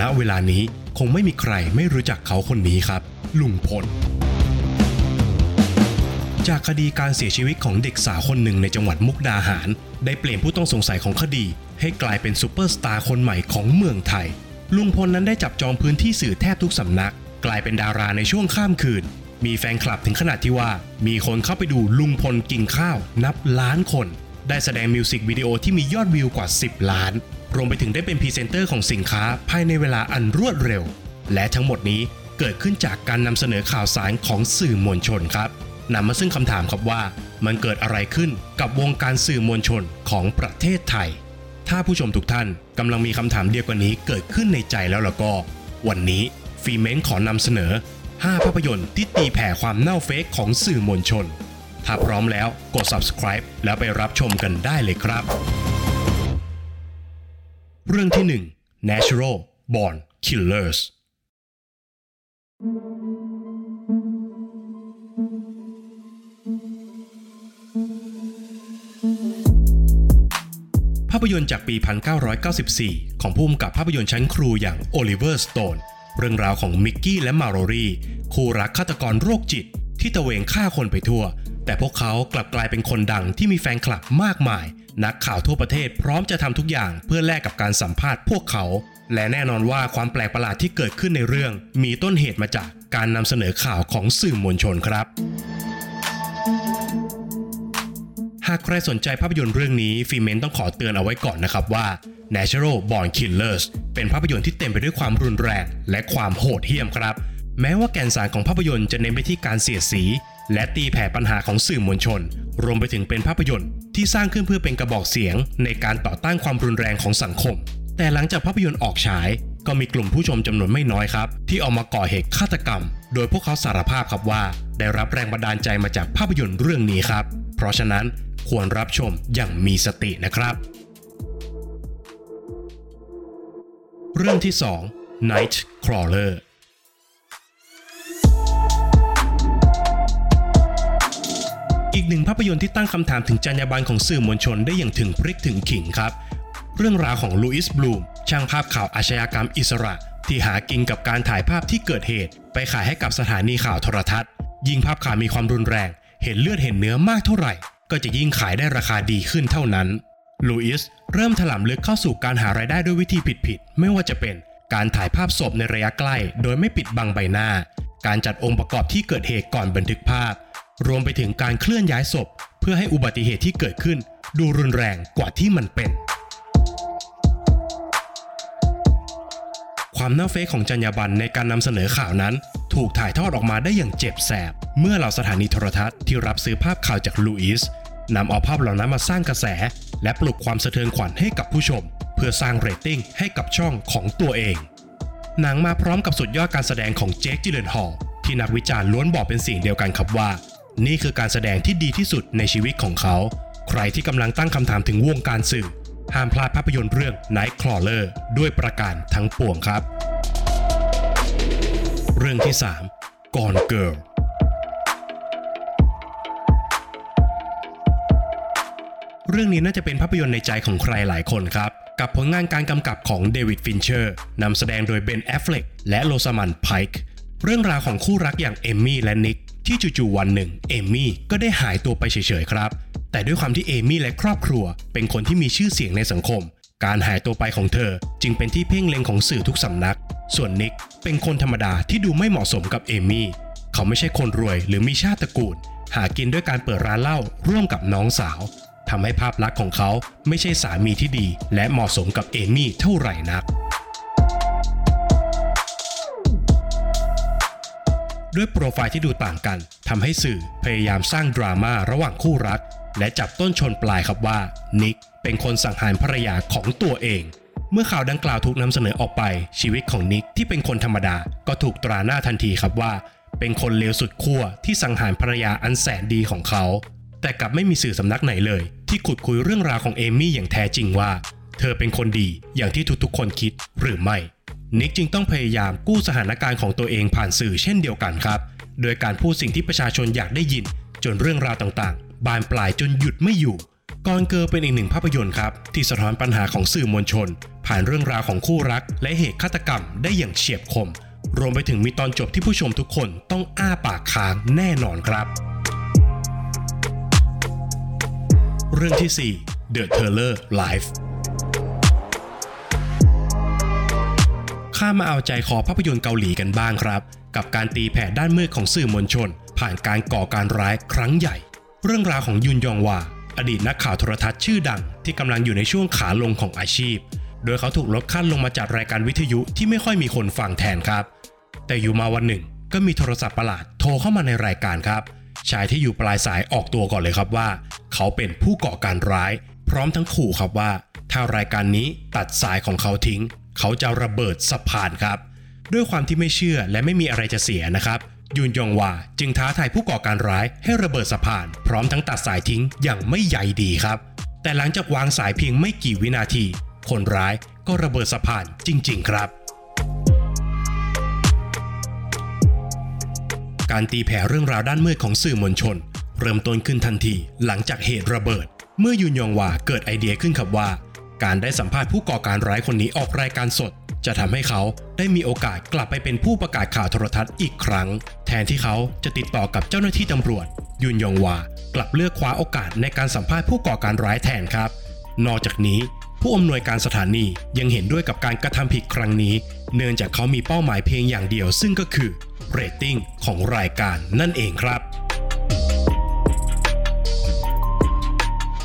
ณเวลานี้คงไม่มีใครไม่รู้จักเขาคนนี้ครับ ลุงพล จากคดีการเสียชีวิตของเด็กสาวคนหนึ่งในจังหวัดมุกดาหาร ได้เปลี่ยนผู้ต้องสงสัยของคดี ให้กลายเป็นซูเปอร์สตาร์คนใหม่ของเมืองไทย ลุงพลนั้นได้จับจองพื้นที่สื่อแทบทุกสำนัก กลายเป็นดาราในช่วงข้ามคืน มีแฟนคลับถึงขนาดที่ว่า มีคนเข้าไปดูลุงพลกินข้าว นับล้านคน ได้แสดงมิวสิกวิดีโอที่มียอดวิวกว่า 10 ล้าน รวมไปถึงได้เป็นพรีเซนเตอร์ของสินค้าภายในเวลาอันรวดเร็ว และทั้งหมดนี้เกิดขึ้นจากการนำเสนอข่าวสารของสื่อมวลชนครับนำมาซึ่งคำถามครับว่ามันเกิดอะไรขึ้นกับวงการสื่อมวลชนของประเทศไทย ถ้าผู้ชมทุกท่านกำลังมีคำถามเดียวกันนี้เกิดขึ้นในใจแล้วล่ะก็ วันนี้ฟีเมนขอนำเสนอ 5 ภาพยนตร์ที่ตีแผ่ความเน่าเฟะของสื่อมวลชน ถ้าพร้อมแล้วกด subscribe แล้วไปรับชมกันได้เลยครับ เรื่องที่ 1 Natural Born Killers ภาพยนตร์จากปี 1994 ของผู้กำกับภาพยนตร์ชั้นครูอย่างโอลิเวอร์สโตนเรื่องราวของมิกกี้และมัลลอรี่คู่รักฆาตกรโรคจิตที่ตะเวนฆ่าคนไปทั่ว แต่พวกเขากลับกลายเป็นคนดังที่มีแฟนคลับมากมาย นักข่าวทั่วประเทศพร้อมจะทำทุกอย่างเพื่อแลกกับการสัมภาษณ์พวกเขา และแน่นอนว่าความแปลกประหลาดที่เกิดขึ้นในเรื่อง มีต้นเหตุมาจากการนำเสนอข่าวของสื่อมวลชนครับหากใครสนใจภาพยนตร์เรื่องนี้ฟีเมนต้องขอเตือนเอาไว้ก่อนนะครับว่า Natural Born Killers เป็นภาพยนตร์ที่เต็มไปด้วยความรุนแรง และความโหดเหี้ยมครับ แม้ว่าแกนสารของภาพยนตร์จะเน้นไปที่การเสียดสี และตีแผ่ปัญหาของสื่อมวลชน รวมไปถึงเป็นภาพยนตร์ที่สร้างขึ้นเพื่อเป็นกระบอกเสียง ในการต่อต้านความรุนแรงของสังคม แต่หลังจากภาพยนตร์ออกฉาย ก็มีกลุ่มผู้ชมจำนวนไม่น้อยครับ ที่ออกมาก่อเหตุฆาตกรรม โดยพวกเขาสารภาพครับว่า ได้รับแรงบันดาลใจมาจากภาพยนตร์เรื่องนี้ครับ เพราะฉะนั้นควรรับชมอย่างมีสตินะครับ เรื่องที่ 2 Night Crawler หนึ่งภาพยนตร์ที่ตั้งคำถามถึงจรรยาบรรณของสื่อมวลชนได้อย่างถึงพริกถึงขิงครับ เรื่องราวของลูอิสบลูมช่างภาพข่าวอาชญากรรมอิสระ ที่หากินกับการถ่ายภาพที่เกิดเหตุ ไปขายให้กับสถานีข่าวโทรทัศน์ ยิ่งภาพข่าวมีความรุนแรง เห็นเลือดเห็นเนื้อมากเท่าไหร่ ก็จะยิ่งขายได้ราคาดีขึ้นเท่านั้นลูอิสเริ่มถลำลึกเข้าสู่การหารายได้ด้วยวิธีผิดๆไม่ว่าจะเป็นการถ่ายภาพศพในระยะใกล้ โดยไม่ปิดบังใบหน้า การจัดองค์ประกอบที่เกิดเหตุก่อนบันทึกภาพ รวมไปถึงการเคลื่อนย้ายศพ เพื่อให้อุบัติเหตุที่เกิดขึ้น ดูรุนแรงกว่าที่มันเป็น ความน่าเฟกของจรรยาบรรณในการนำเสนอข่าวนั้น ถูกถ่ายทอดออกมาได้อย่างเจ็บแสบ เมื่อเหล่าสถานีโทรทัศน์ที่รับซื้อภาพข่าวจากลูอิสนำเอาภาพเหล่านั้นมาสร้างกระแส และปลุกความสะเทือนขวัญให้กับผู้ชม เพื่อสร้างเรตติ้งให้กับช่องของตัวเอง หนังมาพร้อมกับสุดยอดการแสดงของเจคจิเลนฮอลที่นักวิจารณ์ล้วนบอกเป็นเสียงเดียวกันครับว่า นี่คือการแสดงที่ดีที่สุดในชีวิตของเขา ใครที่กำลังตั้งคำถามถึงวงการสื่อ ห้ามพลาดภาพยนตร์เรื่อง Nightcrawler ด้วยประการทั้งปวงครับ เรื่องที่3 Gone Girl เรื่องนี้น่าจะเป็นภาพยนตร์ในใจของใครหลายคนครับ กับผลงานการกำกับของเดวิดฟินเชอร์นำแสดงโดยเบนแอฟเฟล็กและโรซามันด์ไพค์เรื่องราวของคู่รักอย่างเอมี่และนิก ที่จู่ๆวันหนึ่งเอมี่ก็ได้หายตัวไปเฉยๆครับ แต่ด้วยความที่เอมี่และครอบครัว เป็นคนที่มีชื่อเสียงในสังคม การหายตัวไปของเธอจึงเป็นที่เพ่งเล็งของสื่อทุกสำนัก ส่วนนิกเป็นคนธรรมดาที่ดูไม่เหมาะสมกับเอมี่เขาไม่ใช่คนรวยหรือมีชาติตระกูล หากินด้วยการเปิดร้านเหล้าร่วมกับน้องสาวทำให้ภาพลักษณ์ของเขาไม่ใช่สามีที่ดี และเหมาะสมกับเอมี่เท่าไหร่นัก ด้วยโปรไฟล์ที่ดูต่างกันทำให้สื่อพยายามสร้างดราม่าระหว่างคู่รัก และจับต้นชนปลายครับว่านิกเป็นคนสังหารภรรยาของตัวเอง เมื่อข่าวดังกล่าวถูกนำเสนอออกไป ชีวิตของนิกที่เป็นคนธรรมดาก็ถูกตราหน้าทันทีครับว่า เป็นคนเลวสุดขั้วที่สังหารภรรยาอันแสนดีของเขา แต่กลับไม่มีสื่อสำนักไหนเลย ที่ขุดคุยเรื่องราวของเอมี่อย่างแท้จริงว่า เธอเป็นคนดีอย่างที่ทุกๆคนคิดหรือไม่ นิกจึงต้องพยายามกู้สถานการณ์ของตัวเองผ่านสื่อเช่นเดียวกันครับ โดยการพูดสิ่งที่ประชาชนอยากได้ยิน จนเรื่องราวต่างๆ บานปลายจนหยุดไม่อยู่กอนเกอร์เป็นอีกหนึ่งภาพยนตร์ครับ ที่สะท้อนปัญหาของสื่อมวลชน ผ่านเรื่องราวของคู่รัก และเหตุฆาตกรรมได้อย่างเฉียบคม รวมไปถึงมีตอนจบที่ผู้ชมทุกคนต้องอ้าปากค้างแน่นอนครับ เรื่องที่ 4 The Teller Life ข้ามาเอาใจคอภาพยนตร์เกาหลีกันบ้างครับ กับการตีแผ่ด้านมืดของสื่อมวลชน ผ่านการก่อการร้ายครั้งใหญ่ เรื่องราวของยุนยองวาอดีตนักข่าวโทรทัศน์ชื่อดัง ที่กำลังอยู่ในช่วงขาลงของอาชีพ โดยเขาถูกลดขั้นลงมาจัดรายการวิทยุที่ไม่ค่อยมีคนฟังแทนครับ แต่อยู่มาวันหนึ่งก็มีโทรศัพท์ประหลาดโทรเข้ามาในรายการครับ ชายที่อยู่ปลายสายออกตัวก่อนเลยครับว่า เขาเป็นผู้ก่อการร้าย พร้อมทั้งขู่ครับว่า ถ้ารายการนี้ตัดสายของเขาทิ้ง เขาจะระเบิดสะพานครับ ด้วยความที่ไม่เชื่อและไม่มีอะไรจะเสียนะครับยุนยองวาจึงท้าทายผู้ก่อการร้ายให้ระเบิดสะพาน พร้อมทั้งตัดสายทิ้งอย่างไม่ใยดีครับ แต่หลังจากวางสายเพียงไม่กี่วินาที คนร้ายก็ระเบิดสะพานจริง ๆ ครับ การตีแผ่เรื่องราวด้านมืดของสื่อมวลชน เริ่มต้นขึ้นทันทีหลังจากเหตุระเบิด เมื่อยุนยองวาเกิดไอเดียขึ้นครับว่า การได้สัมภาษณ์ผู้ก่อการร้ายคนนี้ออกรายการสด จะทำให้เขาได้มีโอกาสกลับไปเป็นผู้ประกาศข่าวโทรทัศน์อีกครั้ง แทนที่เขาจะติดต่อกับเจ้าหน้าที่ตำรวจ ยุนยองวากลับเลือกคว้าโอกาสในการสัมภาษณ์ผู้ก่อการร้ายแทนครับ นอกจากนี้ผู้อำนวยการสถานียังเห็นด้วยกับการกระทำผิดครั้งนี้ เนื่องจากเขามีเป้าหมายเพียงอย่างเดียวซึ่งก็คือเรตติ้งของรายการนั่นเองครับ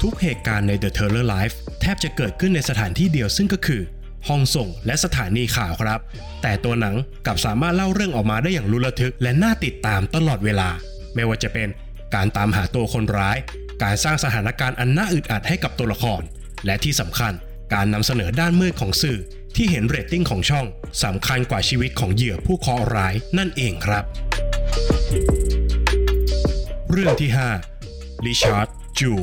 ทุกเหตุการณ์ใน The Teller Life แทบจะเกิดขึ้นในสถานที่เดียวซึ่งก็คือ ห้องส่งและสถานีข่าวครับ แต่ตัวหนังกลับสามารถเล่าเรื่องออกมาได้อย่างลุ้นระทึกและน่าติดตามตลอดเวลา ไม่ว่าจะเป็นการตามหาตัวคนร้าย การสร้างสถานการณ์อันน่าอึดอัดให้กับตัวละคร และที่สำคัญการนำเสนอด้านมืดของสื่อที่เห็นเรตติ้งของช่องสำคัญกว่าชีวิตของเหยื่อผู้เคราะห์ร้ายนั่นเองครับ เรื่องที่ 5 ริชาร์ดจูเวลล์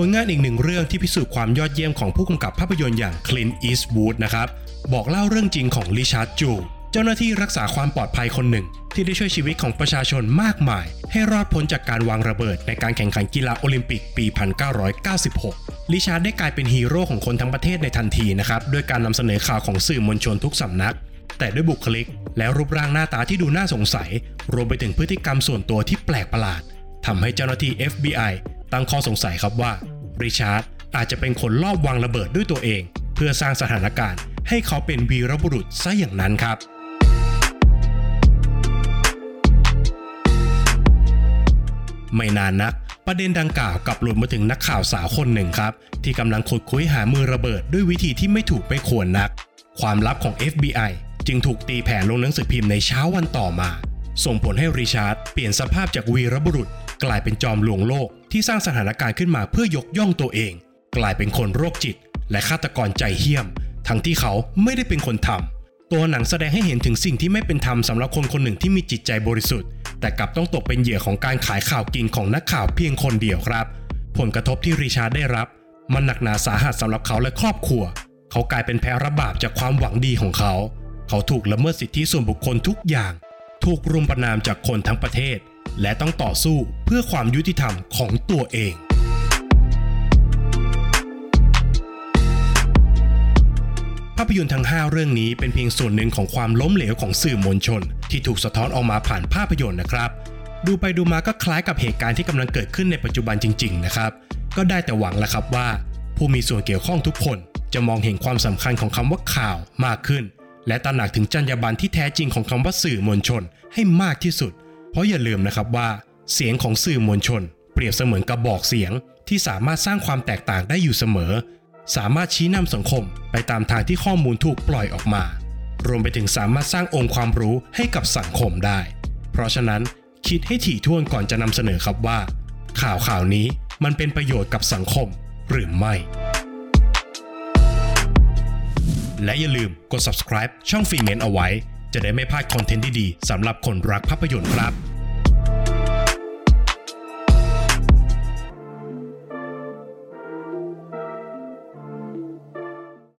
ผลงานอีกหนึ่งเรื่องที่พิสูจน์ความยอดเยี่ยมของผู้กำกับภาพยนตร์อย่างคลินต์อีสต์วูดนะครับ บอกเล่าเรื่องจริงของริชาร์ดจูเวลล์ เจ้าหน้าที่รักษาความปลอดภัยคนหนึ่ง ที่ได้ช่วยชีวิตของประชาชนมากมาย ให้รอดพ้นจากการวางระเบิดในการแข่งขันกีฬาโอลิมปิกปี 1996ริชาร์ดได้กลายเป็นฮีโร่ของคนทั้งประเทศในทันทีนะครับด้วยการนำเสนอข่าวของสื่อมวลชนทุกสำนัก แต่ด้วยบุคลิก และรูปร่างหน้าตาที่ดูน่าสงสัย รวมไปถึงพฤติกรรมส่วนตัวที่แปลกประหลาดทำให้เจ้าหน้าที่ FBI ตั้งข้อสงสัยครับว่าริชาร์ดอาจจะเป็นคนลอบวางระเบิดด้วยตัวเอง เพื่อสร้างสถานการณ์ ให้เขาเป็นวีรบุรุษซะอย่างนั้นครับ ไม่นานนัก ประเด็นดังกล่าวกลับหลุดมาถึงนักข่าวสาวคนหนึ่งครับ ที่กำลังขุดคุยหามือระเบิดด้วยวิธีที่ไม่ถูกไม่ควรนัก ความลับของ FBI จึงถูกตีแผ่ลงหนังสือพิมพ์ในเช้าวันต่อมา ส่งผลให้ริชาร์ดเปลี่ยนสภาพจากวีรบุรุษ กลายเป็นจอมลวงโลก ที่สร้างสถานการณ์ขึ้นมาเพื่อยกย่องตัวเอง กลายเป็นคนโรคจิต และฆาตกรใจเหี้ยม ทั้งที่เขาไม่ได้เป็นคนทำตัวหนังแสดงให้เห็นถึงสิ่งที่ไม่เป็นธรรมสำหรับคนคนหนึ่งที่มีจิตใจบริสุทธิ์ แต่กลับต้องตกเป็นเหยื่อของการขายข่าวกินของนักข่าวเพียงคนเดียวครับ ผลกระทบที่ริชาร์ดได้รับ มันหนักหนาสาหัสสำหรับเขาและครอบครัว เขากลายเป็นแพ้รับบาปจากความหวังดีของเขา เขาถูกละเมิดสิทธิส่วนบุคคลทุกอย่าง ถูกรุมประนามจากคนทั้งประเทศ และต้องต่อสู้เพื่อความยุติธรรมของตัวเองภาพยนตร์ทั้ง 5 เรื่องนี้เป็นเพียงส่วนหนึ่งของความล้มเหลวของสื่อมวลชน ที่ถูกสะท้อนออกมาผ่านภาพยนตร์นะครับ ดูไปดูมาก็คล้ายกับเหตุการณ์ที่กำลังเกิดขึ้นในปัจจุบันจริง ๆ นะครับ ก็ได้แต่หวังแล้วครับว่า ผู้มีส่วนเกี่ยวข้องทุกคนจะมองเห็นความสำคัญของคำว่าข่าวมากขึ้น และตระหนักถึงจรรยาบรรณที่แท้จริงของคำว่าสื่อมวลชนให้มากที่สุด ราะอย่าลืมนะครับว่า เสียงของสื่อมวลชน เปรียบเสมือนกระบอกเสียงที่สามารถสร้างความแตกต่างได้อยู่เสมอ สามารถชี้นำสังคมไปตามทางที่ข้อมูลถูกปล่อยออกมา รวมไปถึงสามารถสร้างองค์ความรู้ให้กับสังคมได้ เพราะฉะนั้นคิดให้ถี่ถ้วนก่อนจะนำเสนอครับว่า ข่าวข่าวนี้มันเป็นประโยชน์กับสังคมหรือไม่ และอย่าลืมกด subscribe ช่องฟรีเมนเอาไว้ จะได้ไม่พลาดคอนเทนต์ดีๆสำหรับคนรักภาพยนตร์ครับ